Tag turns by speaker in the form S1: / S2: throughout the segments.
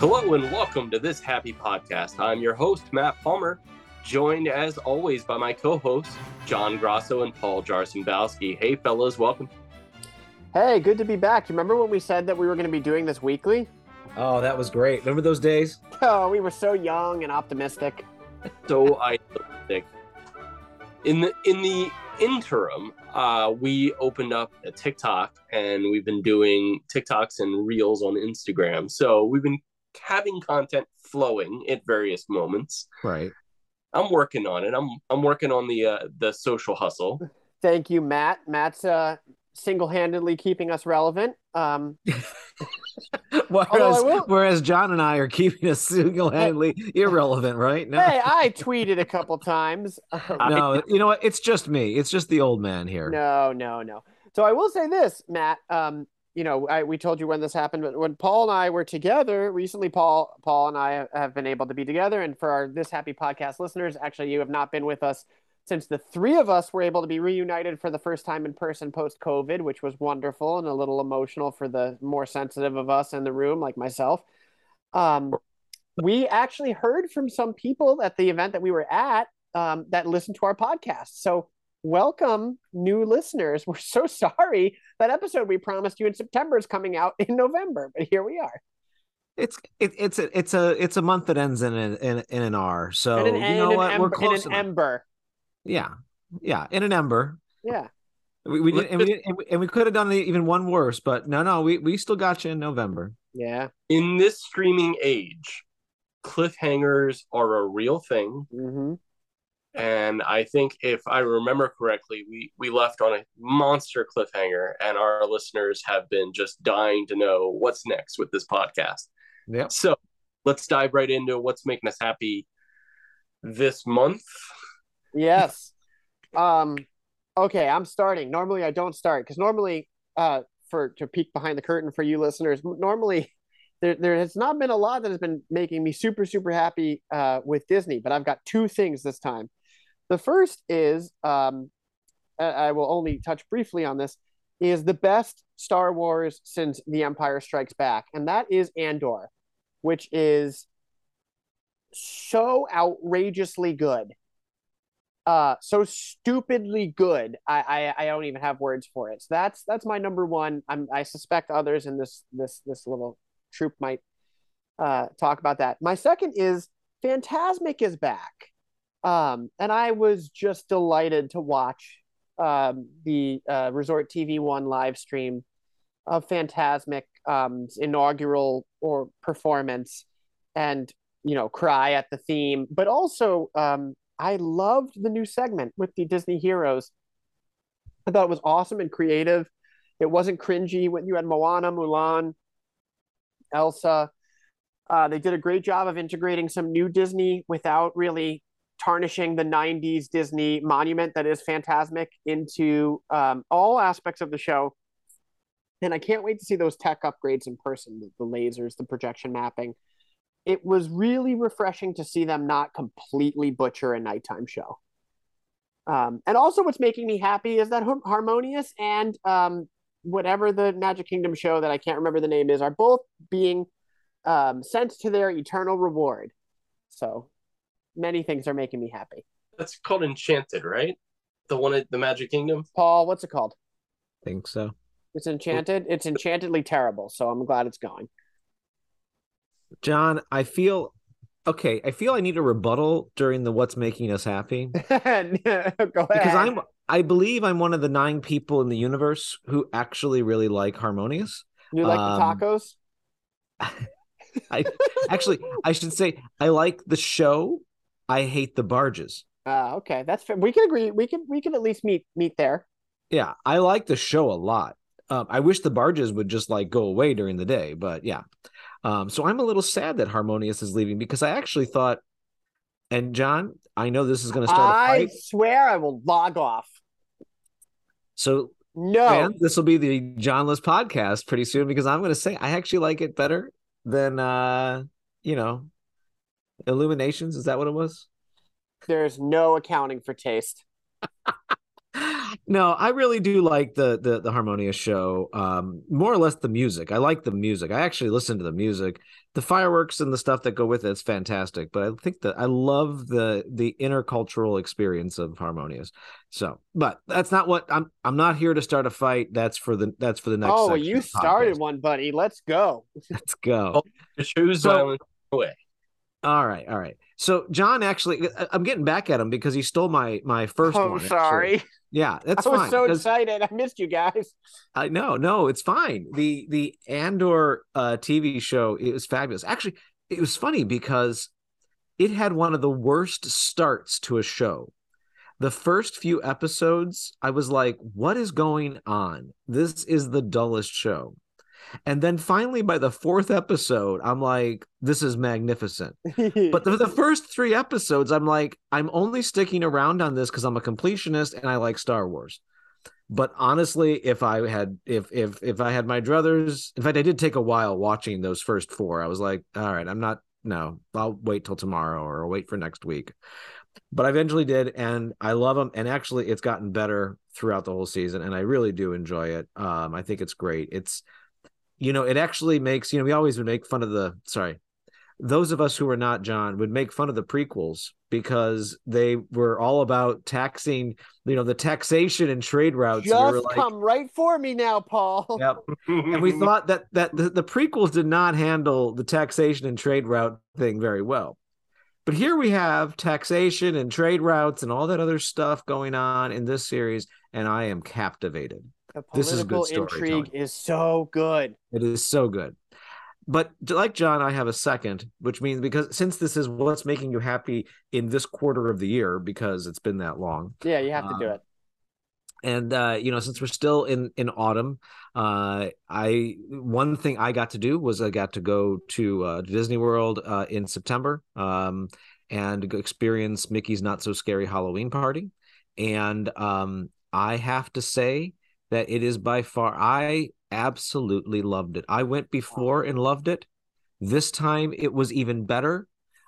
S1: Hello and welcome to this happy podcast. I'm your host, Matt Palmer, joined as always by my co hosts, John Grosso and Paul Jarsenbowski. Hey, fellas, welcome.
S2: Hey, good to be back. You remember when we said that we were going to be doing this weekly?
S3: Oh, that was great. Remember those days?
S2: Oh, we were so young and optimistic.
S1: So idealistic. In the in the interim, uh, we opened up a TikTok and we've been doing TikToks and reels on Instagram. So we've been having content flowing at various moments.
S3: Right.
S1: I'm working on it. I'm I'm working on the uh, the social hustle.
S2: Thank you, Matt. Matt's uh, single-handedly keeping us relevant. Um,
S3: whereas,
S2: will-
S3: whereas John and I are keeping us single-handedly irrelevant, right? No,
S2: hey, I tweeted a couple times.
S3: no, you know what? It's just me. It's just the old man here.
S2: no, no, no. So I will say this, Matt. Um, you know, I, we told you when this happened, but when Paul and I were together recently, Paul, Paul and I have been able to be together. And for our this happy podcast listeners, actually, you have not been with us since the three of us were able to be reunited for the first time in person post COVID, which was wonderful and a little emotional for the more sensitive of us in the room, like myself. Um, we actually heard from some people at the event that we were at um, that listened to our podcast. So welcome new listeners. We're so sorry that episode we promised you in September is coming out in November, but here we are.
S3: It's it, it's a it's a it's a month that ends in an in, in an R. So
S2: And an,
S3: you know
S2: an
S3: what?
S2: ember,
S3: We're close.
S2: and an
S3: enough.
S2: ember.
S3: Yeah, yeah, in an ember.
S2: Yeah.
S3: We, we did, and we did, and we, and we could have done even one worse, but no, no, we we still got you in November.
S2: Yeah.
S1: In this streaming age, cliffhangers are a real thing.
S2: hmm
S1: And I think if I remember correctly, we, we left on a monster cliffhanger, and our listeners have been just dying to know what's next with this podcast.
S3: Yep.
S1: So let's dive right into what's making us happy this month.
S2: Yes. um, okay, I'm starting. Normally I don't start because normally, uh, for to peek behind the curtain for you listeners, normally there, there has not been a lot that has been making me super, super happy uh, with Disney, but I've got two things this time. The first is, um, I, will only touch briefly on this, is the best Star Wars since The Empire Strikes Back, and that is Andor, which is so outrageously good. Uh so stupidly good. I, I i don't even have words for it. So that's that's my number one. I'm i suspect others in this this this little troop might uh talk about that. My second is Fantasmic is back um and i was just delighted to watch um the uh resort tv one live stream of Fantasmic um inaugural or performance and you know cry at the theme but also um I loved the new segment with the Disney heroes. I thought it was awesome and creative. It wasn't cringy when you had Moana, Mulan, Elsa. Uh, they did a great job of integrating some new Disney without really tarnishing the 90s Disney monument that is Fantasmic into um, all aspects of the show. And I can't wait to see those tech upgrades in person the, the lasers, the projection mapping it was really refreshing to see them not completely butcher a nighttime show. Um, and also, what's making me happy is that Harmonious and um, whatever the Magic Kingdom show that I can't remember the name is are both being um, sent to their eternal reward. So many things are making me happy.
S1: That's called Enchanted, right? The one at the Magic Kingdom.
S2: Paul, what's it called?
S3: I think so.
S2: It's Enchanted. It's enchantedly terrible. So I'm glad it's going.
S3: John, I feel okay. I feel I need a rebuttal during the what's making us happy
S2: Go ahead.
S3: because I'm I believe I'm one of the nine people in the universe who actually really like Harmonious.
S2: You like
S3: um,
S2: the tacos?
S3: I actually I should say I like the show. I hate the barges.
S2: Uh, okay, that's fair. We can agree. We can we can at least meet meet there.
S3: Yeah, I like the show a lot. Um, I wish the barges would just like go away during the day, but yeah. Um, so I'm a little sad that Harmonious is leaving because I actually thought, and John, I know this is going to start a
S2: I swear I will log off.
S3: So
S2: No,
S3: this will be the Johnless podcast pretty soon because I'm going to say I actually like it better than uh, you know, Illuminations. Is that what it was?
S2: there's no accounting for taste.
S3: No, I really do like the the the Harmonious show. Um, more or less the music. I like the music. I actually listen to the music. The fireworks and the stuff that go with it, it's fantastic. But I think that I love the the intercultural experience of Harmonious. So, but that's not what I'm. I'm not here to start a fight. That's for the that's for the next.
S2: Oh, you started
S3: podcast.
S2: one, buddy. Let's go.
S3: Let's go.
S1: Oh, Choose
S3: So-
S1: away.
S3: All right, all right. So John actually, I- I'm getting back at him because he stole my my first
S2: oh,
S3: one. actually.
S2: sorry.
S3: Yeah, that's
S2: I was
S3: fine.
S2: so excited. I missed you guys.
S3: I no, no, it's fine. The the Andor uh TV show it was fabulous. Actually, it was funny because it had one of the worst starts to a show. The first few episodes, I was like, what is going on? This is the dullest show. And then finally by the fourth episode, I'm like, this is magnificent. But the, the first three episodes, I'm like, I'm only sticking around on this because I'm a completionist and I like Star Wars. But honestly, if I had if if if I had my druthers, in fact, I did take a while watching those first four. I was like, all right, I'm not no, I'll wait till tomorrow or I'll wait for next week. But I eventually did, and I love them. And actually, it's gotten better throughout the whole season, and I really do enjoy it. Um, I think it's great. It's you know, it actually makes you know we always would make fun of the sorry those of us who are not John would make fun of the prequels because they were all about taxing, you know, the taxation and trade routes. and we
S2: Just
S3: like,
S2: come right for me now, Paul.
S3: Yep. And we thought that that the, the prequels did not handle the taxation and trade route thing very well. But here we have taxation and trade routes and all that other stuff going on in this series, and I am captivated.
S2: The
S3: This is good
S2: intrigue is so good.
S3: It is so good. But like John, I have a second, which means because since this is what's making you happy in this quarter of the year, because it's been that long.
S2: Yeah, you have to do
S3: Um,
S2: it.
S3: And uh, you know, since we're still in in autumn, uh, I one thing I got to do was I got to go to uh, Disney World uh, in September um, and experience Mickey's Not So Scary Halloween Party. And um, I have to say that it is by far I absolutely loved it. I went before and loved it. This time it was even better.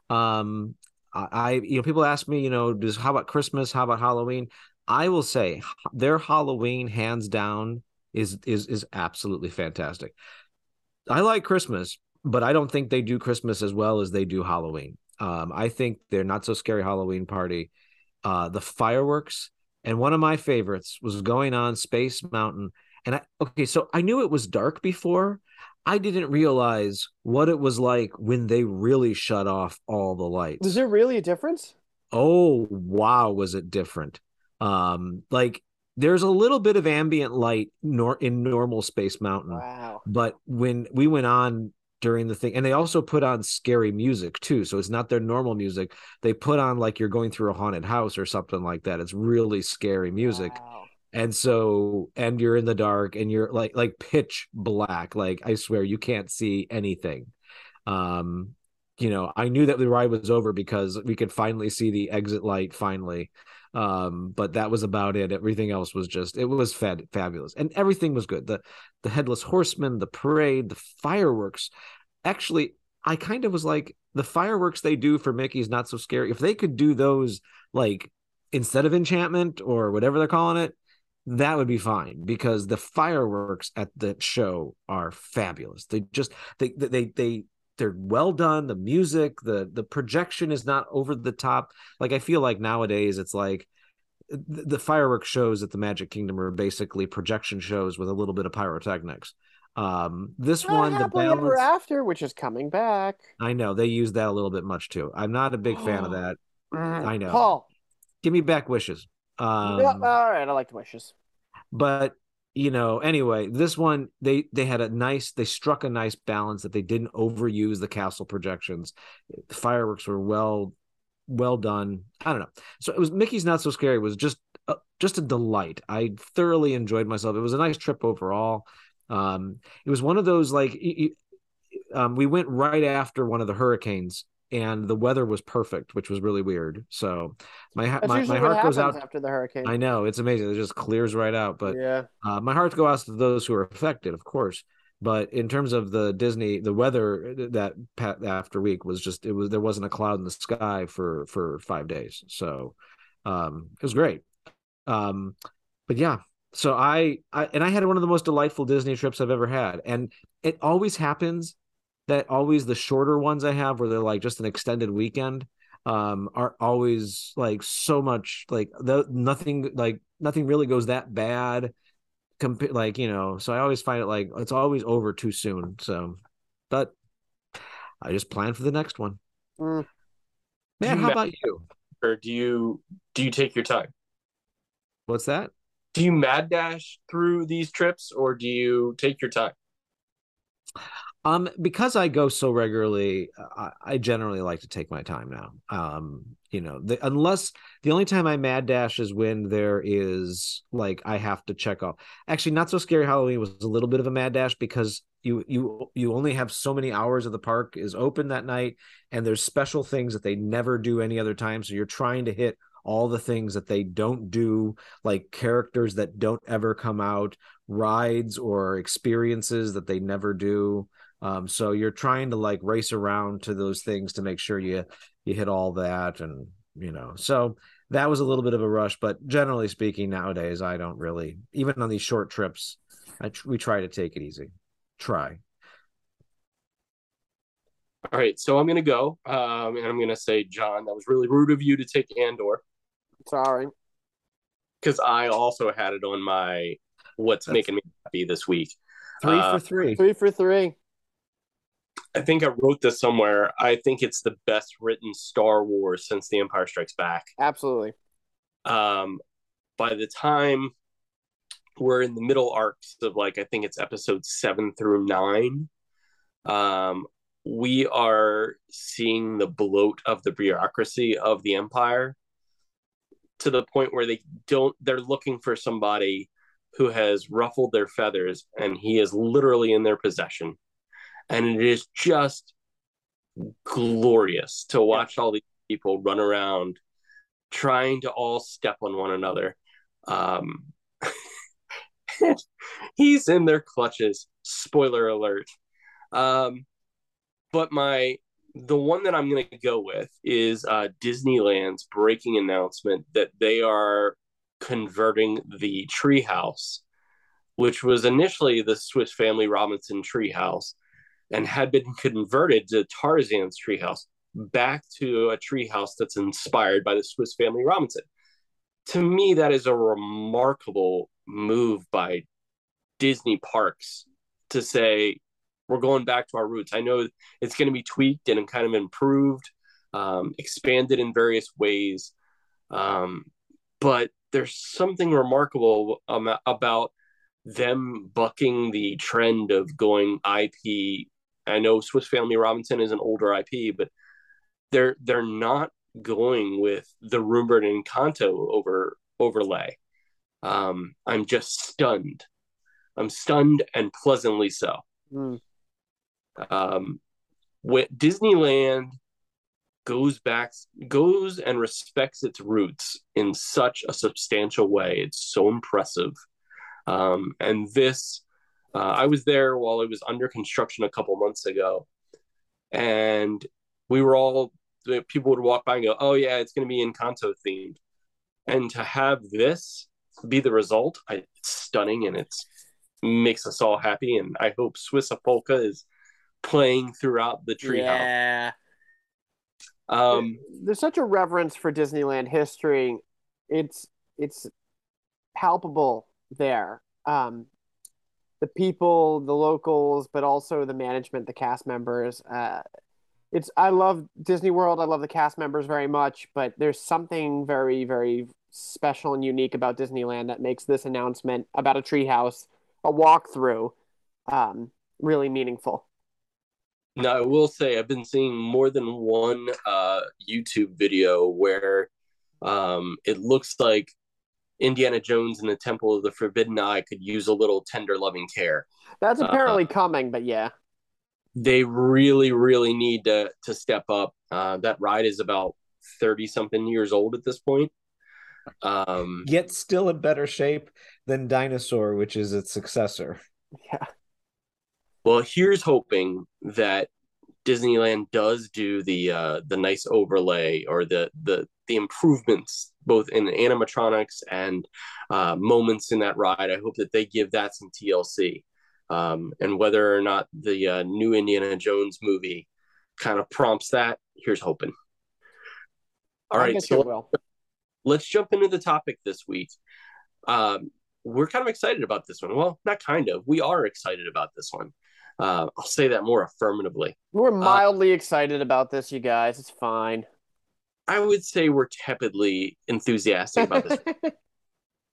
S3: Um, I, you know people ask me you know does how about Christmas? How about Halloween? I will say their Halloween hands down is is is absolutely fantastic. I like Christmas, but I don't think they do Christmas as well as they do Halloween. Um, I think they're not so scary Halloween party. Uh, the fireworks and one of my favorites was going on Space Mountain. And I okay, so I knew it was dark before. I didn't realize what it was like when they really shut off all the lights
S2: Was there really a difference?
S3: oh wow was it different um like there's a little bit of ambient light nor in normal space mountain
S2: Wow.
S3: but when we went on during the thing and they also put on scary music too so it's not their normal music. They put on like you're going through a haunted house or something like that. It's really scary music.
S2: Wow.
S3: and so and you're in the dark and you're like like pitch black like i swear you can't see anything. Um you know i knew that the ride was over because we could finally see the exit light finally. Um but that was about it. Everything else was just it was fed fabulous. And everything was good. The the headless horseman the parade the fireworks actually i kind of was like the fireworks they do for mickey's not so scary if they could do those like instead of enchantment or whatever they're calling it that would be fine because the fireworks at the show are fabulous. They just they they they they're well done. The music the the projection is not over the top. Like i feel like nowadays it's like the, the fireworks shows at the magic kingdom are basically projection shows with a little bit of pyrotechnics um this
S2: Not
S3: one the balance
S2: after, which is coming back.
S3: i know they use that a little bit much too. I'm not a big fan of that. I know.
S2: Paul.
S3: give me back wishes. Um
S2: yeah, all right, I like the wishes.
S3: but you know anyway this one they they had a nice they struck a nice balance that they didn't overuse the castle projections. The fireworks were well well done. I don't know. So it was mickey's not so scary was just uh, just a delight. I thoroughly enjoyed myself. It was a nice trip overall um it was one of those like um, we went right after one of the hurricanes and the weather was perfect which was really weird so my
S2: That's
S3: my, my heart goes out
S2: after the hurricane.
S3: I know it's amazing. It just clears right out. But
S2: yeah.
S3: uh, my heart goes out to those who are affected, of course. But in terms of the Disney, the weather that pa- after week was just it was there wasn't a cloud in the sky for for five days, so um, it was great. Um, but yeah, so I, I and I had one of the most delightful Disney trips I've ever had, and it always happens that always the shorter ones I have where they're like just an extended weekend um are always like so much like the nothing like nothing really goes that bad compa- like you know so i always find it like it's always over too soon. So but i just plan for the next one.
S2: Mm.
S3: man how about you?
S1: Or do you do you take your time?
S3: what's that
S1: Do you mad dash through these trips or do you take your time?
S3: Um, because I go so regularly, I, I generally like to take my time now. Um, you know, the, unless the only time I mad dash is when there is like I have to check off. Actually, not so scary Halloween was a little bit of a mad dash because you you you only have so many hours of the park is open that night, and there's special things that they never do any other time. So you're trying to hit all the things that they don't do, like characters that don't ever come out, rides or experiences that they never do. Um, so you're trying to like race around to those things to make sure you you hit all that, and you know, so that was a little bit of a rush. But generally speaking, nowadays I don't really, even on these short trips, I we try to take it easy. Try.
S1: All right, so I'm gonna go, um, and I'm gonna say, John, that was really rude of you to take Andor
S2: Sorry.
S1: because I also had it on my what's
S3: That's-
S1: making me happy this week.
S3: Three
S1: Uh,
S3: for three.
S2: Three for three.
S1: I think I wrote this somewhere. I think it's the best written Star Wars since The Empire Strikes Back.
S2: Absolutely.
S1: Um, by the time we're in the middle arcs of like, I think it's episode seven through nine, um, we are seeing the bloat of the bureaucracy of the Empire to the point where they don't, they're looking for somebody who has ruffled their feathers and he is literally in their possession. And it is just glorious to watch all these people run around trying to all step on one another. Um, he's in their clutches. Spoiler alert. Um, but my the one that I'm going to go with is uh, Disneyland's breaking announcement that they are converting the treehouse, which was initially the Swiss Family Robinson treehouse and had been converted to Tarzan's treehouse back to a treehouse that's inspired by the Swiss Family Robinson. To me, that is a remarkable move by Disney parks to say, we're going back to our roots. I know it's going to be tweaked and kind of improved, um, expanded in various ways. Um, but there's something remarkable um, about them bucking the trend of going IP. I know Swiss Family Robinson is an older IP, but they're they're not going with the rumored Encanto over overlay. Um, I'm just stunned. I'm stunned and pleasantly so.
S2: Mm.
S1: Um, when Disneyland goes back, goes and respects its roots in such a substantial way, it's so impressive. Um, and this, uh, I was there while it was under construction a couple months ago, and we were all people would walk by and go, "Oh yeah, it's going to be Encanto themed," and to have this be the result, I, it's stunning and it's makes us all happy. And I hope Swiss Apolka is playing throughout the treehouse.
S2: Yeah.
S1: Um,
S2: There's such a reverence for Disneyland history. It's it's palpable there. Um, the people, the locals, but also the management, the cast members. Uh, it's I love Disney World. I love the cast members very much, but there's something very, very special and unique about Disneyland that makes this announcement about a treehouse, a walkthrough, um, really meaningful.
S1: Now, I will say I've been seeing more than one uh, YouTube video where um, it looks like Indiana Jones and the Temple of the Forbidden Eye could use a little tender, loving care.
S2: That's
S1: Uh,
S2: apparently coming, but yeah.
S1: They really, really need to to step up. Uh, that ride is about thirty something years old at this point. Um,
S3: Yet still in better shape than Dinosaur, which is its successor.
S2: Yeah.
S1: Well, here's hoping that Disneyland does do the uh, the nice overlay or the the the improvements both in animatronics and uh, moments in that ride. I hope that they give that some TLC. Um, and whether or not the uh, new Indiana Jones movie kind of prompts that, here's hoping. All
S2: I
S1: right, so let's jump into the topic this week. Um, we're kind of excited about this one. Well, not kind of. We are excited about this one. Uh, I'll say that more affirmatively.
S2: We're mildly excited about this, you guys. It's fine.
S1: I would say we're tepidly enthusiastic about this.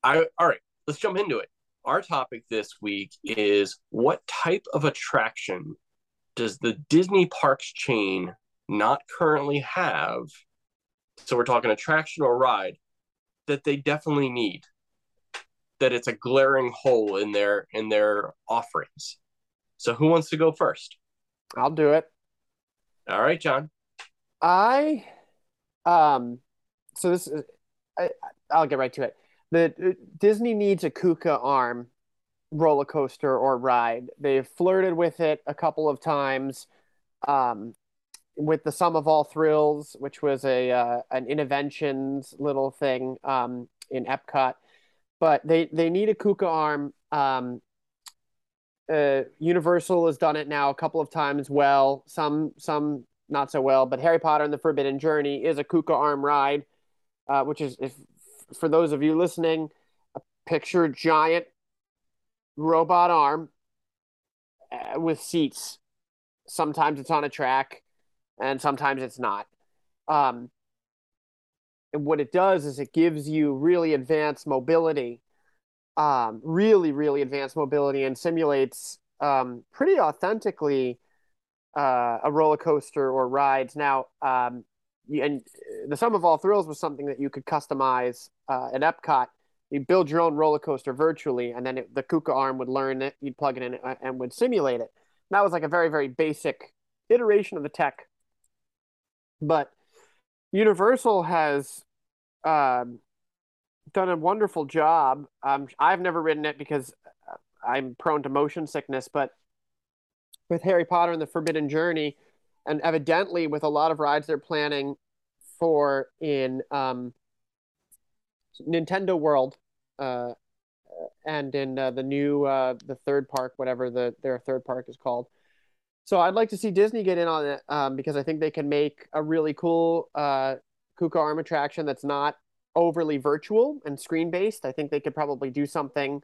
S1: I all right, let's jump into it. Our topic this week is what type of attraction does the Disney Parks chain not currently have? So we're talking attraction or ride that they definitely need. That it's a glaring hole in their in their offerings. So who wants to go first?
S2: I'll do it.
S1: All right, John.
S2: I, um, so this is, I, I'll get right to it. The uh, Disney needs a Kuka arm roller coaster or ride. They've flirted with it a couple of times, um, with the Sum of All Thrills, which was a uh, an Innoventions little thing um, in Epcot, but they they need a Kuka arm. Um, uh, Universal has done it now a couple of times well, some some not so well. But Harry Potter and the Forbidden Journey is a Kuka arm ride, uh, which is if for those of you listening, a picture giant robot arm uh, with seats. Sometimes it's on a track, and sometimes it's not. Um, and what it does is it gives you really advanced mobility um, really, really advanced mobility and simulates um, pretty authentically uh, a roller coaster or rides. Now, um, and the Sum of All Thrills was something that you could customize uh, at Epcot. You build your own roller coaster virtually, and then it, the Kuka arm would learn it. You'd plug it in uh, and would simulate it. And that was like a very, very basic iteration of the tech. But Universal has um, done a wonderful job. Um, I've never ridden it because I'm prone to motion sickness, but with Harry Potter and the Forbidden Journey, and evidently with a lot of rides they're planning for in um, Nintendo World, uh, and in uh, the new uh, the third park, whatever the their third park is called. So I'd like to see Disney get in on it um, because I think they can make a really cool uh, Kuka arm attraction that's not overly virtual and screen based. I think they could probably do something.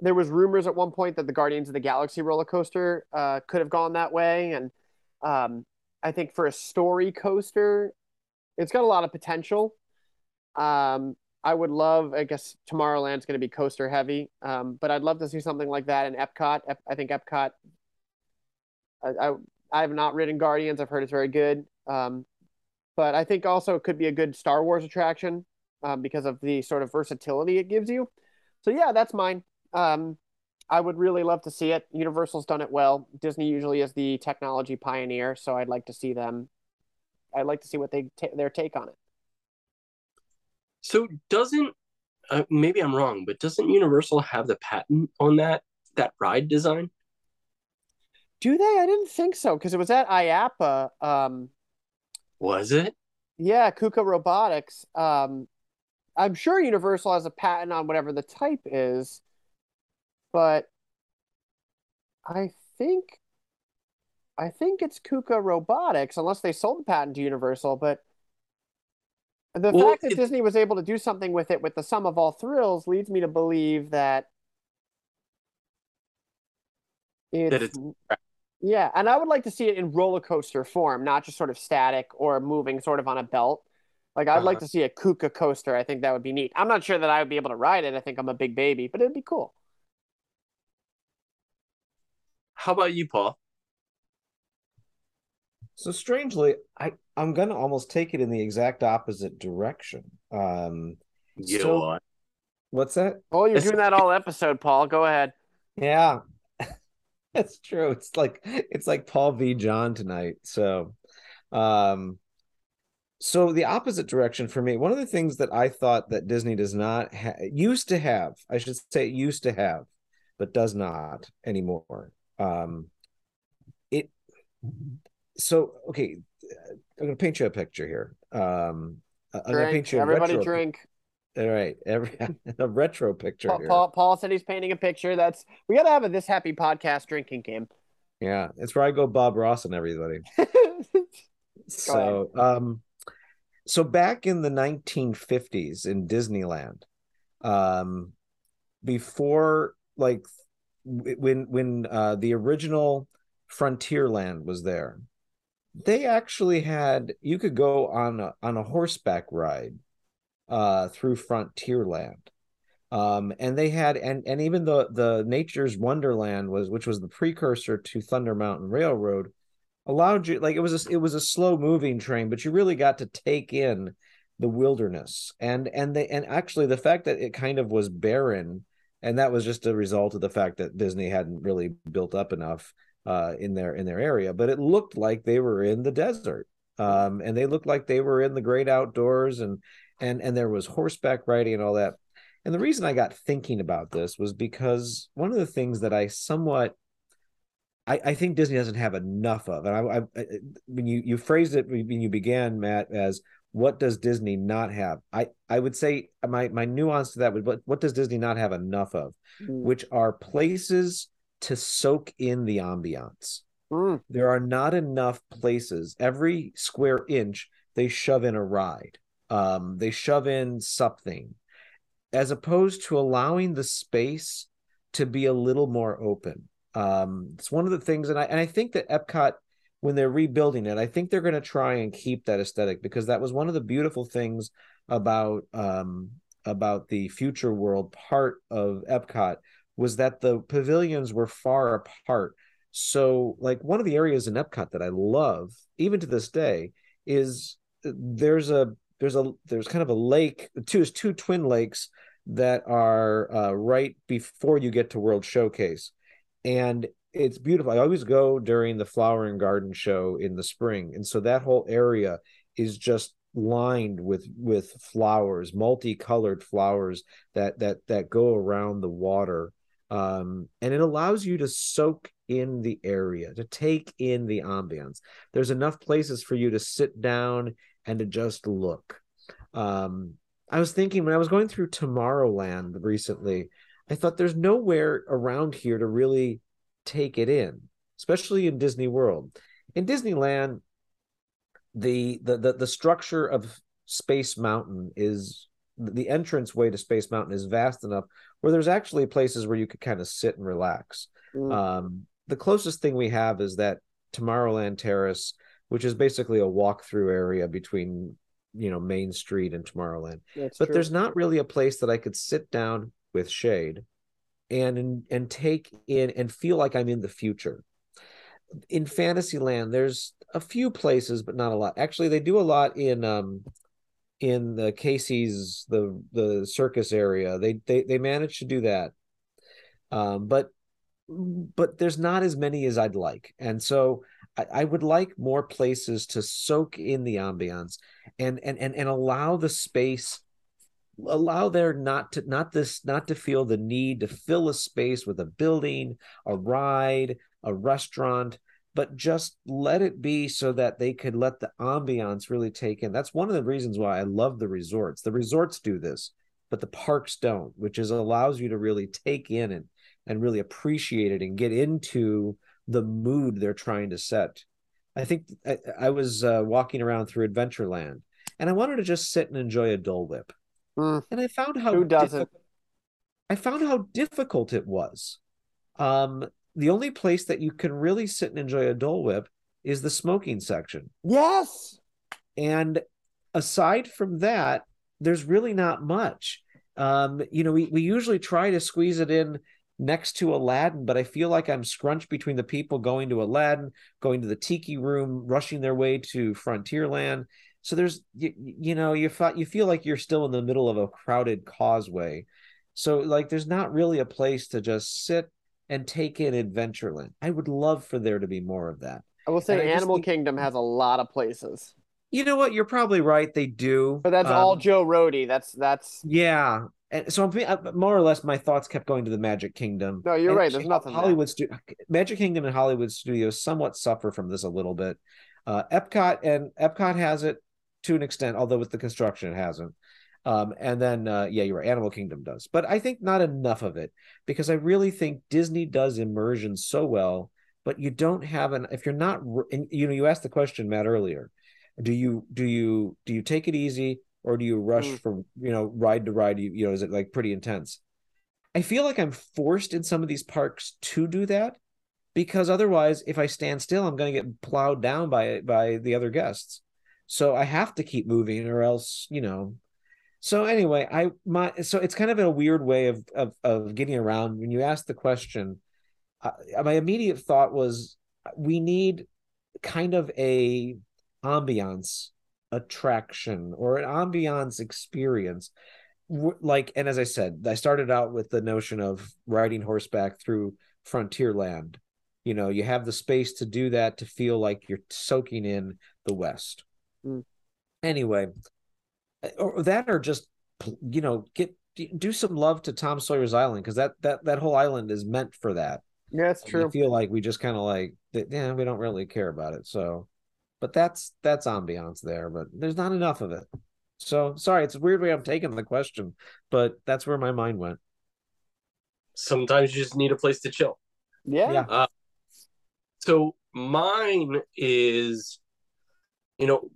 S2: There was rumors at one point that the Guardians of the Galaxy roller coaster uh, could have gone that way, and um, I think for a story coaster, it's got a lot of potential. Um, I would love, I guess Tomorrowland's going to be coaster heavy, um, but I'd love to see something like that in Epcot. I think Epcot. I, I, I have not ridden Guardians. I've heard it's very good. Um, but I think also it could be a good Star Wars attraction um, because of the sort of versatility it gives you. So yeah, that's mine. Um, I would really love to see it. Universal's done it well. Disney usually is the technology pioneer, so I'd like to see them. I'd like to see what they ta- their take on it.
S1: So doesn't uh, maybe I'm wrong, but doesn't Universal have the patent on that that ride design?
S2: Do they? I didn't think so because it was at IAAPA. Um,
S1: Was it?
S2: yeah, Kuka Robotics. Um, I'm sure Universal has a patent on whatever the type is, but I think I think it's Kuka Robotics, unless they sold the patent to Universal. But the
S1: Well,
S2: fact that
S1: it-
S2: Disney was able to do something with it with the sum of all thrills leads me to believe that it's,
S1: That it's-
S2: yeah, and I would like to see it in roller coaster form, not just sort of static or moving sort of on a belt. Like I'd like
S1: Uh-huh.
S2: to see a Kuka coaster. I think that would be neat. I'm not sure that I would be able to ride it. I think I'm a big baby, but it'd be cool.
S1: How about you, Paul?
S3: So strangely, I I'm gonna almost take it in the exact opposite direction. Um,
S1: You
S3: So-
S1: know
S3: what's that?
S2: Oh, you're
S1: It's-
S2: doing that all episode, Paul. Go ahead.
S3: Yeah, that's true. It's like it's like Paul v. John tonight. So, um, so the opposite direction for me. One of the things that I thought that Disney does not ha- used to have, I should say, used to have, but does not anymore. Um, it. So okay, I'm gonna paint you a picture here. Um, I'm gonna paint you a
S2: Everybody
S3: retro-
S2: drink.
S3: All right, every a retro picture
S2: Paul,
S3: here.
S2: Paul, Paul said he's painting a picture. That's we got to have a this happy podcast drinking game.
S3: Yeah, it's where I go Bob Ross and everybody. so, um, so back in the 1950s in Disneyland, um, before like when when uh, the original Frontierland was there, they actually had you could go on a, on a horseback ride uh, through Frontierland. Um, and they had and and even the the Nature's Wonderland was which was the precursor to Thunder Mountain Railroad allowed you like it was a, it was a slow moving train but you really got to take in the wilderness. And and they and actually the fact that it kind of was barren and that was just a result of the fact that Disney hadn't really built up enough uh, in their in their area. But it looked like they were in the desert. Um, and they looked like they were in the great outdoors and and and there was horseback riding and all that. And the reason I got thinking about this was because one of the things that I somewhat I, I think Disney doesn't have enough of, and I, I when you you phrased it when you began, Matt, as what does Disney not have? I I would say my my nuance to that would what what does Disney not have enough of,
S2: Mm.
S3: which are places to soak in the ambiance.
S2: Mm.
S3: There are not enough places. Every square inch they shove in a ride. Um, they shove in something, as opposed to allowing the space to be a little more open. Um, it's one of the things, and I and I think that Epcot, when they're rebuilding it, I think they're going to try and keep that aesthetic because that was one of the beautiful things about um, about the future world part of Epcot was that the pavilions were far apart. So, like one of the areas in Epcot that I love, even to this day, is there's a there's a there's kind of a lake. Two there's two twin lakes that are uh, right before you get to World Showcase, and it's beautiful. I always go during the flower and garden show in the spring, and so that whole area is just lined with with flowers, multicolored flowers that that that go around the water, um, and it allows you to soak in the area, to take in the ambience. There's enough places for you to sit down and to just look. Um, I was thinking when I was going through Tomorrowland recently, I thought there's nowhere around here to really take it in, especially in Disney World. In Disneyland, the the the, the structure of Space Mountain is the entrance way to Space Mountain is vast enough where there's actually places where you could kind of sit and relax.
S2: Mm.
S3: Um, the closest thing we have is that Tomorrowland Terrace, which is basically a walk-through area between you know Main Street and Tomorrowland.
S2: That's
S3: but
S2: true.
S3: there's not really a place that I could sit down with shade and and take in and feel like I'm in the future. In Fantasyland, there's a few places, but not a lot. Actually, they do a lot in um in the Casey's the the circus area. They they they manage to do that. Um, but but there's not as many as I'd like. And so I, I would like more places to soak in the ambiance and and and, and allow the space allow there not to not this not to feel the need to fill a space with a building a ride a restaurant but just let it be so that they could let the ambiance really take in. That's one of the reasons why i love the resorts. The resorts do this but the parks don't which is allows you to really take in and and really appreciate it and get into the mood they're trying to set. I think i, I was uh, walking around through adventureland and i wanted to just sit and enjoy a dole whip
S2: Mm.
S3: and I found how
S2: Who doesn't?
S3: I found how difficult it was. Um, the only place that you can really sit and enjoy a Dole Whip is the smoking section,
S2: Yes.
S3: and aside from that, there's really not much. Um, you know, we we usually try to squeeze it in next to Aladdin, but I feel like I'm scrunched between the people going to Aladdin, going to the Tiki Room, rushing their way to Frontierland. So there's you, you know you feel you feel like you're still in the middle of a crowded causeway. So like there's not really a place to just sit and take in Adventureland. I would love for there to be more of that.
S2: I will say
S3: And I just
S2: Animal
S3: think-
S2: Kingdom has a lot of places.
S3: You know what? You're probably right. They do,
S2: But that's
S3: Um,
S2: all Joe Rohde. That's that's
S3: Yeah, and so I'm uh, more or less my thoughts kept going to the Magic Kingdom.
S2: No, you're
S3: And
S2: right, there's nothing there.
S3: Hollywood stu- Magic Kingdom and Hollywood Studios somewhat suffer from this a little bit. Uh, Epcot and Epcot has it to an extent, although with the construction it hasn't. Um, and then uh, yeah, you're right. Animal Kingdom does, but I think not enough of it because I really think Disney does immersion so well. But you don't have an if you're not and, you know you asked the question Matt earlier. Do you do you do you take it easy or do you rush mm. from you know ride to ride? You, you know is it like pretty intense? I feel like I'm forced in some of these parks to do that because otherwise, if I stand still, I'm going to get plowed down by by the other guests. So I have to keep moving, or else you know. So anyway, I my so it's kind of a weird way of of, of getting around. When you ask the question, uh, my immediate thought was we need kind of a ambiance attraction or an ambiance experience. Like and as i said i started out with the notion of riding horseback through frontier land you know you have the space to do that to feel like you're soaking in the west mm. anyway or that or just you know get do some love to Tom Sawyer's Island because that that that whole island is meant for that.
S2: Yeah, it's true.
S3: I feel like we just kind of like yeah, we don't really care about it. So, but that's that's ambiance there, but there's not enough of it. So sorry, it's a weird way I'm taking the question, but that's where my mind went.
S1: Sometimes you just need a place to chill.
S2: Yeah. yeah. Uh,
S1: so mine is, you know,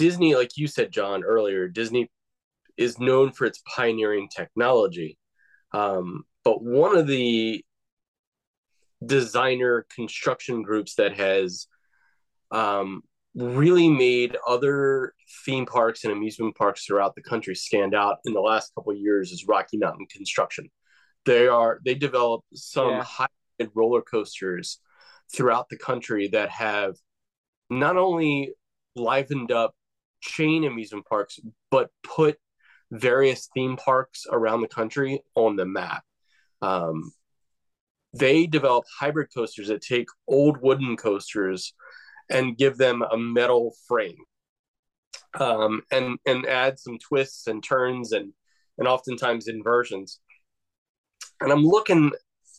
S1: Disney, like you said, John, earlier, Disney is known for its pioneering technology. Um, but one of the designer construction groups that has um, really made other theme parks and amusement parks throughout the country stand out in the last couple of years is Rocky Mountain Construction. They are they develop some yeah. high end roller coasters throughout the country that have not only livened up chain amusement parks, but put various theme parks around the country on the map. Um, they develop hybrid coasters that take old wooden coasters and give them a metal frame um, and and add some twists and turns and and oftentimes inversions. And I'm looking,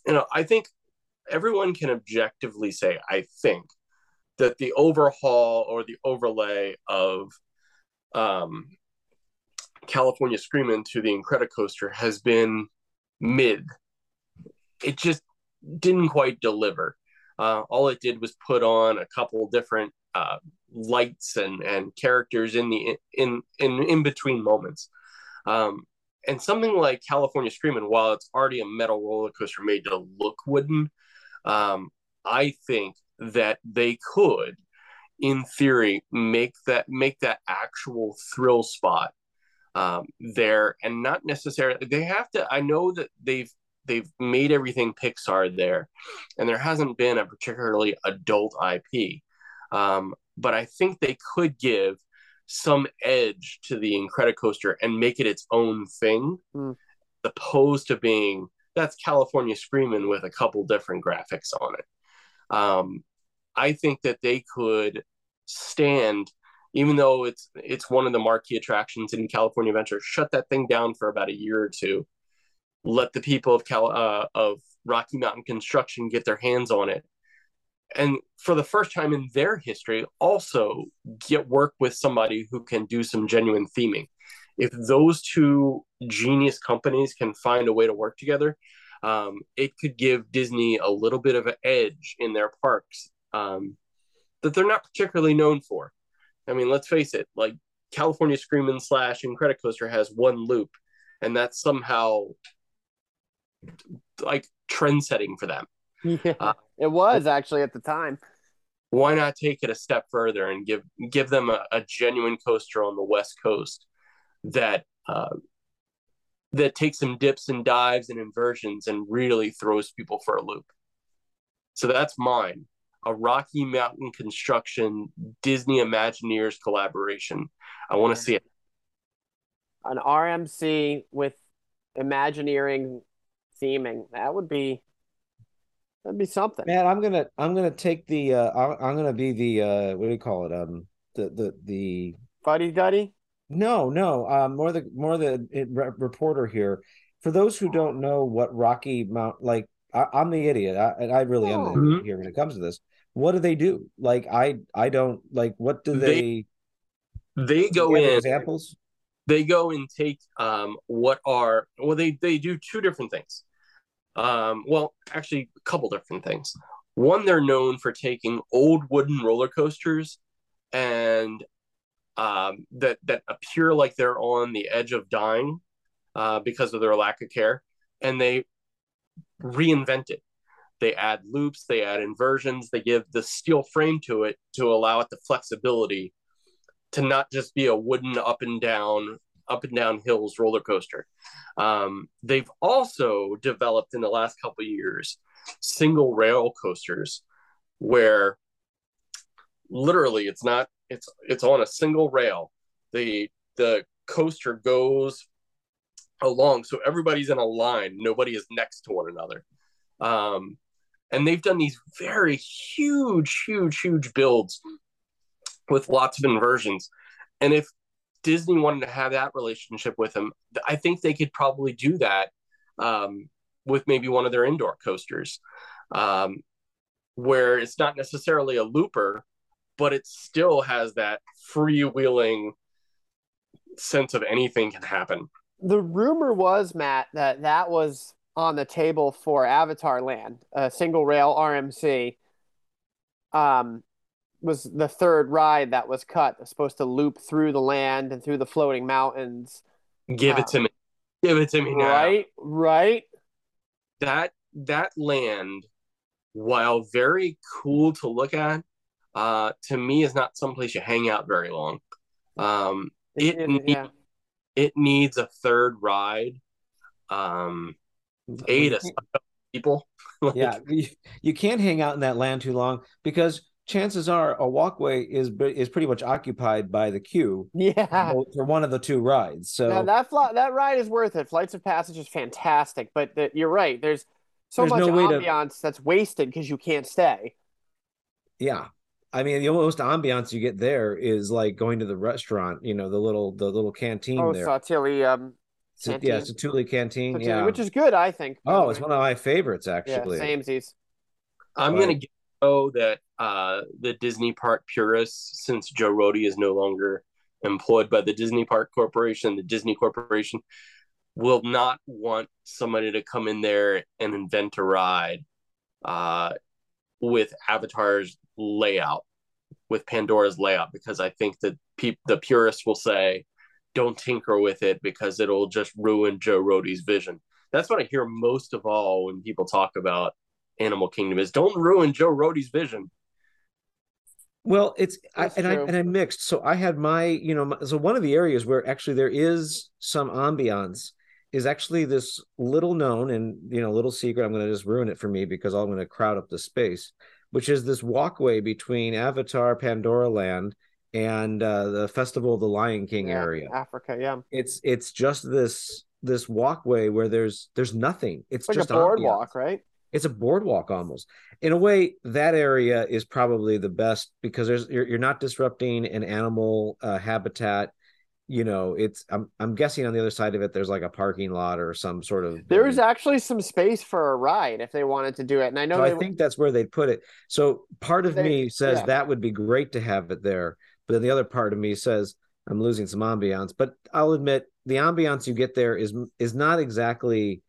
S1: you know, I think everyone can objectively say, I think that the overhaul or the overlay of um, California Screamin' to the Incredicoaster has been mid. It just didn't quite deliver. Uh, all it did was put on a couple different uh, lights and and characters in the in in in between moments. Um, and something like California Screamin', while it's already a metal roller coaster made to look wooden, um, I think that they could in theory make that make that actual thrill spot um, there and not necessarily they have to i know that they've they've made everything pixar there and there hasn't been a particularly adult ip um, but i think they could give some edge to the incredicoaster and make it its own thing mm. opposed to being that's california screaming with a couple different graphics on it um, I think that they could stand even though it's it's one of the marquee attractions in California Adventure, shut that thing down for about a year or two. Let the people of Cal uh, of Rocky Mountain Construction get their hands on it, and for the first time in their history, also get work with somebody who can do some genuine theming. If those two genius companies can find a way to work together, um, it could give Disney a little bit of an edge in their parks. Um, that they're not particularly known for. I mean, let's face it, like California Screamin' slash Incredicoaster has one loop, and that's somehow like trend setting for them.
S2: Yeah, uh, it was actually at the time.
S1: Why not take it a step further and give give them a, a genuine coaster on the West Coast that uh, that takes some dips and dives and inversions and really throws people for a loop. So that's mine a Rocky Mountain Construction Disney Imagineers collaboration. I want to see it.
S2: An RMC with Imagineering theming. That would be that'd be something.
S3: Man, I'm gonna I'm gonna take the uh I'm gonna be the uh what do you call it? Um the the the
S2: Fuddy Duddy?
S3: No, no. Um more the more the it, re- reporter here. For those who don't know what Rocky Mount like I, am the idiot, I, and I really am mm-hmm. here when it comes to this what do they do? Like I I don't like what do they
S1: they, they go in
S3: examples?
S1: they go and take um, what are well they they do two different things um, well actually a couple different things one they're known for taking old wooden roller coasters and um, that that appear like they're on the edge of dying uh, because of their lack of care and they reinvent it they add loops they add inversions they give the steel frame to it to allow it the flexibility to not just be a wooden up and down up and down hills roller coaster. Um, they've also developed in the last couple years single rail coasters where literally it's not it's it's on a single rail. The the coaster goes along so everybody's in a line nobody is next to one another um, and they've done these very huge huge huge builds with lots of inversions. And if Disney wanted to have that relationship with them, I think they could probably do that um, with maybe one of their indoor coasters, um, where it's not necessarily a looper, but it still has that freewheeling sense of anything can happen.
S2: The rumor was, Matt, that that was on the table for Avatar Land, a single rail RMC. Um, was the third ride that was cut. It's supposed to loop through the land and through the floating mountains.
S1: Give it to me. Give it to me now.
S2: Right, right.
S1: That that land, while very cool to look at, uh, to me is not someplace you hang out very long. Um, it it, need, yeah. it needs a third ride. Um, eight people.
S3: like, yeah, you, you can't hang out in that land too long because chances are a walkway is is pretty much occupied by the queue.
S2: Yeah,
S3: for one of the two rides. So
S2: now that fl- that ride is worth it. Flights of Passage is fantastic, but the, you're right. There's so there's much no ambiance to... that's wasted because you can't stay.
S3: Yeah, I mean, the most ambiance you get there is like going to the restaurant. You know, the little the little canteen oh, there.
S2: Um,
S3: canteen. Yeah, Satu'li Canteen. Satu'li, yeah,
S2: which is good, I think.
S3: Oh, it's one of my favorites actually.
S2: Yeah, samesies.
S1: I'm but... gonna know that uh, the Disney Park purists, since Joe Rohde is no longer employed by the Disney Park Corporation, the Disney Corporation will not want somebody to come in there and invent a ride uh, with Avatar's layout, with Pandora's layout, because I think that pe- the purists will say, don't tinker with it because it'll just ruin Joe Rohde's vision. That's what I hear most of all when people talk about Animal Kingdom is don't ruin Joe Rohde's vision.
S3: Well, it's I, and I and I mixed. So I had my, you know, my, so one of the areas where actually there is some ambiance is actually this little known and you know little secret. I'm going to just ruin it for me because I'm going to crowd up the space, which is this walkway between Avatar, Pandora Land, and uh, the Festival of the Lion King
S2: yeah,
S3: area,
S2: Africa. Yeah,
S3: it's it's just this this walkway where there's there's nothing. It's,
S2: it's
S3: like just
S2: a boardwalk, right?
S3: it's a boardwalk almost in a way that area is probably the best because there's you're, you're not disrupting an animal uh, habitat you know it's I'm, I'm guessing on the other side of it there's like a parking lot or some sort of
S2: there is actually some space for a ride if they wanted to do it and i know so
S3: i think that's where they'd put it so part of they, me says yeah. that would be great to have it there but then the other part of me says i'm losing some ambiance. But i'll admit the ambiance you get there is is not exactly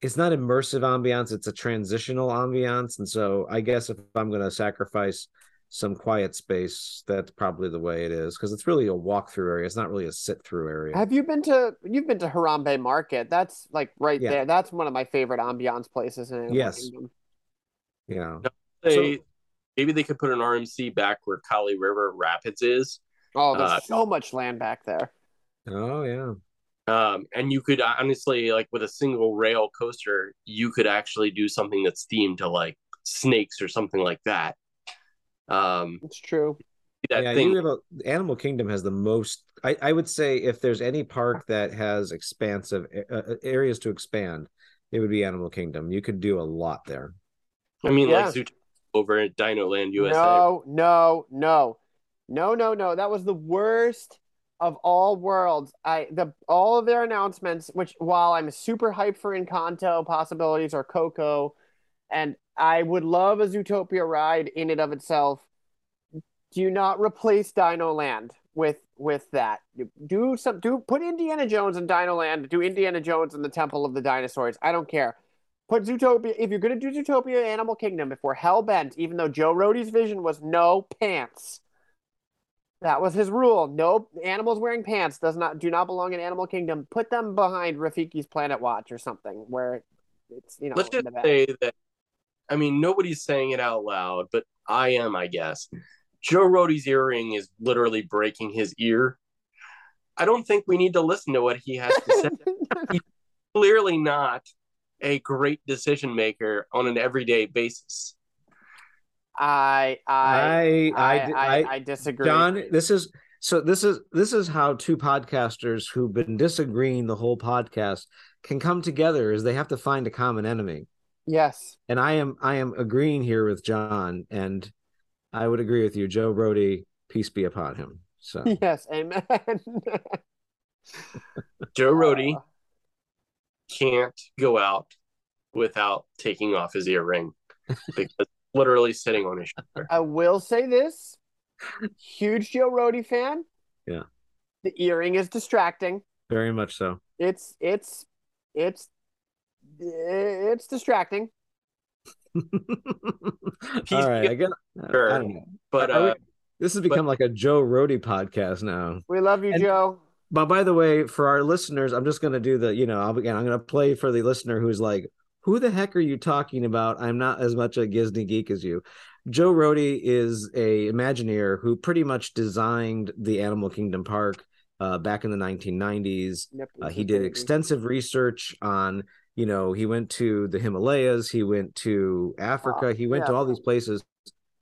S3: it's not immersive ambiance it's a transitional ambiance. And so i guess if i'm going to sacrifice some quiet space that's probably the way it is because it's really a walk-through area it's not really a sit-through area.
S2: Have you been to you've been to harambe market? That's like right yeah. there. That's one of my favorite ambiance places in Animal
S3: yes. Kingdom. yeah.
S1: They, so, maybe they could put an rmc back where kali river rapids is.
S2: Oh there's uh, so much land back there.
S3: Oh yeah.
S1: Um, and you could honestly like with a single rail coaster you could actually do something that's themed to like snakes or something like that. Um
S2: it's true.
S3: that yeah, thing a, animal kingdom has the most I, I would say if there's any park that has expansive uh, uh, areas to expand it would be animal kingdom. You could do a lot there.
S1: I mean yeah. like over at dino land usa
S2: no no no no no no that was the worst of all worlds, I the all of their announcements, which while I'm super hyped for Encanto possibilities or Coco, and I would love a Zootopia ride in and of itself, do not replace Dino Land. with with that. Do some do put Indiana Jones in Dino Land. Do Indiana Jones in the Temple of the Dinosaurs. I don't care. Put Zootopia if you're gonna do Zootopia Animal Kingdom. If we're hell bent, even though Joe Rohde's vision was no pants. That was his rule. No animals wearing pants does not do not belong in Animal Kingdom. Put them behind Rafiki's Planet Watch or something where it's you know.
S1: Let's just say that. I mean, nobody's saying it out loud, but I am, I guess. Joe Rohde's earring is literally breaking his ear. I don't think we need to listen to what he has to say. He's clearly not a great decision maker on an everyday basis.
S2: I I I I, I, I disagree.
S3: John, this is so this is this is how two podcasters who've been disagreeing the whole podcast can come together is they have to find a common enemy.
S2: Yes.
S3: And I am I am agreeing here with John and I would agree with you. Joe Rohde, peace be upon him. So
S2: Yes, amen.
S1: Joe Rohde can't go out without taking off his earring because literally sitting on his shoulder.
S2: I will say this. Huge Joe Rohde fan.
S3: Yeah.
S2: The earring is distracting.
S3: Very much so.
S2: It's it's it's it's distracting.
S3: All right, I get. Sure. I don't know,
S1: but uh,
S3: this has become but, like a Joe Rohde podcast now.
S2: We love you,
S3: and,
S2: Joe.
S3: But by the way, for our listeners, I'm just going to do the, you know, I'll, again, I'm going to play for the listener who's like, who the heck are you talking about? I'm not as much a Disney geek as you. Joe Rohde is a Imagineer who pretty much designed the Animal Kingdom Park uh, back in the 1990s. Yep, uh, he did extensive research on, you know, he went to the Himalayas, he went to Africa, wow. he went yeah. to all these places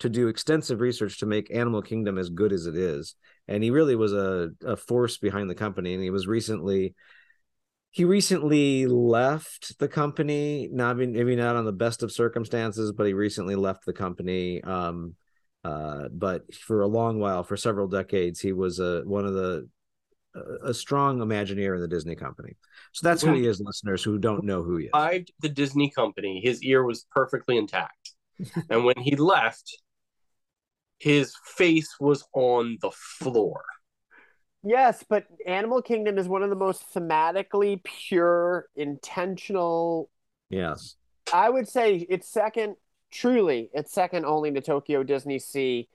S3: to do extensive research to make Animal Kingdom as good as it is. And he really was a, a force behind the company. And he was recently he recently left the company not maybe not on the best of circumstances but he recently left the company. Um uh but for a long while for several decades he was a one of the a strong imagineer in the disney company. So that's who he is listeners who don't know who he is.
S1: The disney company. His ear was perfectly intact. And when he left his face was on the floor
S2: Yes, but Animal Kingdom is one of the most thematically pure, intentional.
S3: Yes.
S2: I would say it's second, truly, it's second only to Tokyo Disney Sea.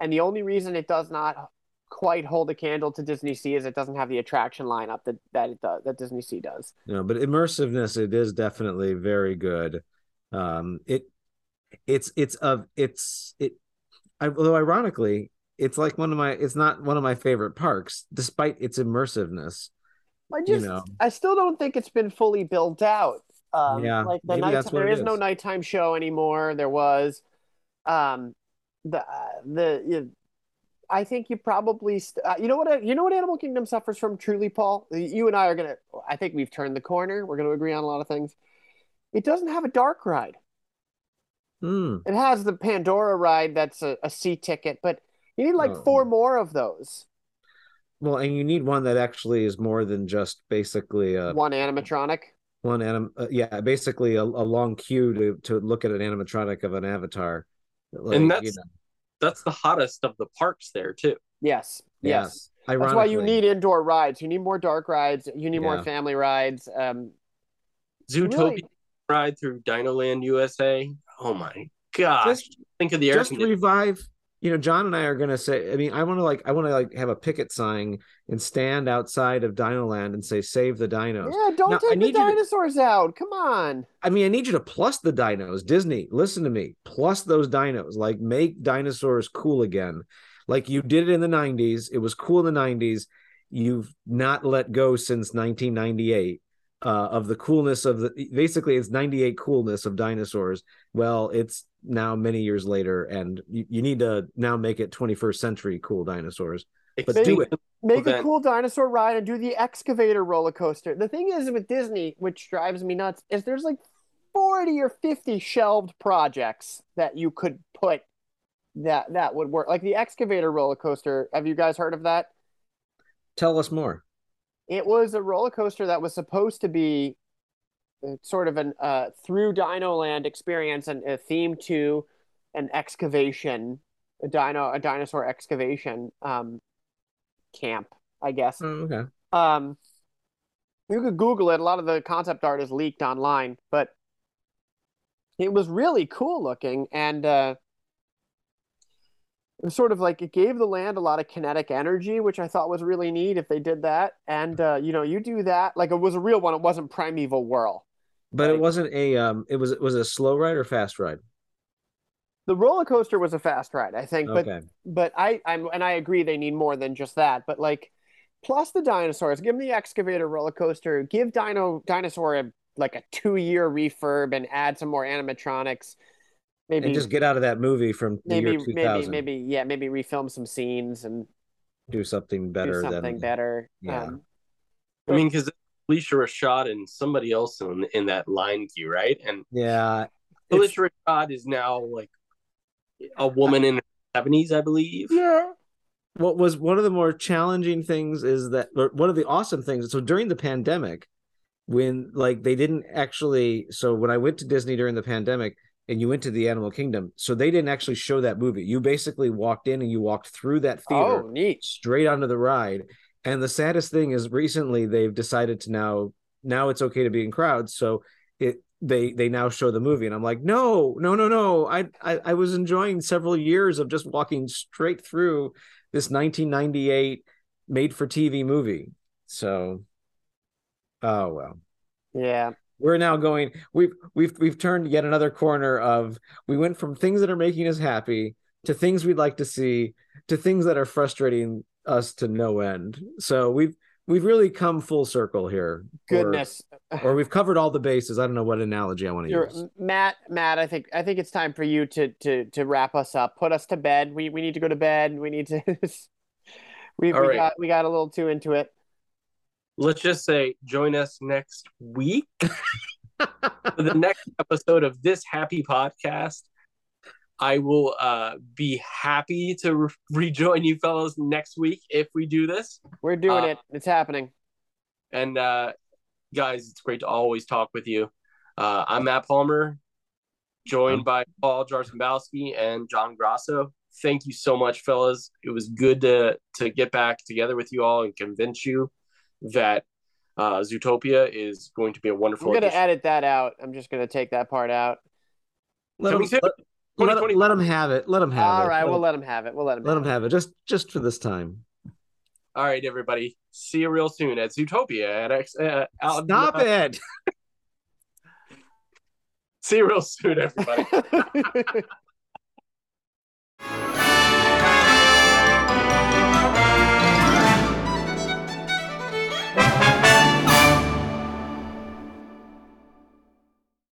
S2: And the only reason it does not quite hold a candle to Disney Sea is it doesn't have the attraction lineup that, that it does, that Disney Sea does.
S3: No, but immersiveness, it is definitely very good. Um, it, it's, it's of, it's, it, although ironically, it's like one of my it's not one of my favorite parks despite its immersiveness
S2: i just you know. i still don't think it's been fully built out um yeah like the night there is, is no nighttime show anymore there was um the uh, the you, I think you probably st- uh, you know what you know what Animal Kingdom suffers from truly, Paul. You and I are gonna. I think we've turned the corner. We're gonna agree on a lot of things. It doesn't have a dark ride.
S3: Mm.
S2: It has the Pandora ride that's a, a C ticket, but you need like oh. four more of those.
S3: Well, and you need one that actually is more than just basically a
S2: one animatronic.
S3: One anim, uh, yeah, basically a, a, long queue to to look at an animatronic of an avatar.
S1: Like, and that's you know. that's the hottest of the parks there too.
S2: Yes, yes. yes. That's why you need indoor rides. You need more dark rides. You need yeah. more family rides. Um,
S1: Zootopia really... ride through Dinoland USA. Oh my gosh! Just,
S3: think of the air just revive you know, John and I are gonna say. I mean, I want to like, I want to like have a picket sign and stand outside of Dinoland and say, "Save the dinos."
S2: Yeah, don't now, take the dinosaurs to, out. Come on.
S3: I mean, I need you to plus the dinos. Disney, listen to me. Plus those dinos. Like, make dinosaurs cool again. Like you did it in the '90s. It was cool in the '90s. You've not let go since 1998 uh, of the coolness of the. Basically, it's '98 coolness of dinosaurs. Well, it's now many years later and you, you need to now make it 21st century cool dinosaurs but
S2: make,
S3: do it.
S2: Make a cool dinosaur ride and do the excavator roller coaster. The thing is with disney which drives me nuts is there's like 40 or 50 shelved projects that you could put that that would work. Like the excavator roller coaster. Have you guys heard of that?
S3: Tell us more
S2: it was a roller coaster that was supposed to be sort of an uh, through Dino Land experience and a theme to an excavation, a dino, a dinosaur excavation. Um, camp, I guess.
S3: Oh, okay.
S2: Um, you could Google it. A lot of the concept art is leaked online, but it was really cool looking, and uh, it was sort of like it gave the land a lot of kinetic energy, which I thought was really neat if they did that. And uh, you know, you do that like it was a real one. It wasn't Primeval Whirl.
S3: But it wasn't a um. It was was it a slow ride or fast ride?
S2: The roller coaster was a fast ride, I think, but
S3: Okay.
S2: but I I'm and I agree they need more than just that. But like, plus the dinosaurs, give them the excavator roller coaster, give Dino Dinosaur a like a two year refurb and add some more animatronics. Maybe
S3: and just get out of that movie from the
S2: maybe
S3: year
S2: maybe
S3: 2000.
S2: maybe yeah maybe refilm some scenes and
S3: do something better
S2: do something
S3: than
S2: better.
S3: yeah.
S2: Um,
S1: I mean, because Alicia Rashad and somebody else in in that line queue, right? And
S3: yeah. It's-
S1: Alicia Rashad is now like a woman in her seventies, I believe.
S2: yeah.
S3: what was one of the more challenging things is that or one of the awesome things so during the pandemic when like they didn't actually so when i went to disney during the pandemic and you went to the animal kingdom. So they didn't actually show that movie. You basically walked in and you walked through that theater
S2: Oh, neat.
S3: straight onto the ride. And the saddest thing is recently they've decided to now now it's okay to be in crowds. So it they they now show the movie and i'm like no no no no. I i, I was enjoying several years of just walking straight through this 1998 made for tv movie. So oh well.
S2: Yeah.
S3: We're now going we've we've we've turned yet another corner of we went from things that are making us happy to things we'd like to see to things that are frustrating us to no end so we've we've really come full circle here
S2: Goodness.
S3: or, we've covered all the bases i don't know what analogy i want to
S2: You're,
S3: use
S2: Matt, Matt, I think I think it's time for you to to to wrap us up. Put us to bed. We we need to go to bed. We need to we, we
S1: right.
S2: got we got a little too into it.
S1: Let's just say, join us next week for the next episode of this happy podcast. I will uh, be happy to re- rejoin you fellows next week if we do this.
S2: We're doing
S1: Uh,
S2: it. It's happening.
S1: And uh, guys, it's great to always talk with you. Uh, I'm Matt Palmer, joined by Paul Jarzombowski and John Grasso. Thank you so much, fellas. It was good to to get back together with you all and convince you that uh, Zootopia is going to be a wonderful.
S2: I'm gonna edit that out. I'm just gonna take that part out.
S3: let them,
S1: Coming
S3: let, let,
S1: 2020.
S3: let 'em have it let them have
S2: All
S3: it All
S2: right,
S3: let
S2: we'll
S3: 'em-
S2: let him have it. We'll let him.
S3: let
S2: have
S3: them have it just just for this time
S1: All right, everybody. See you real soon at Zootopia at X. Uh, out,
S3: stop
S1: uh,
S3: it
S1: See you real soon, everybody.
S2: it.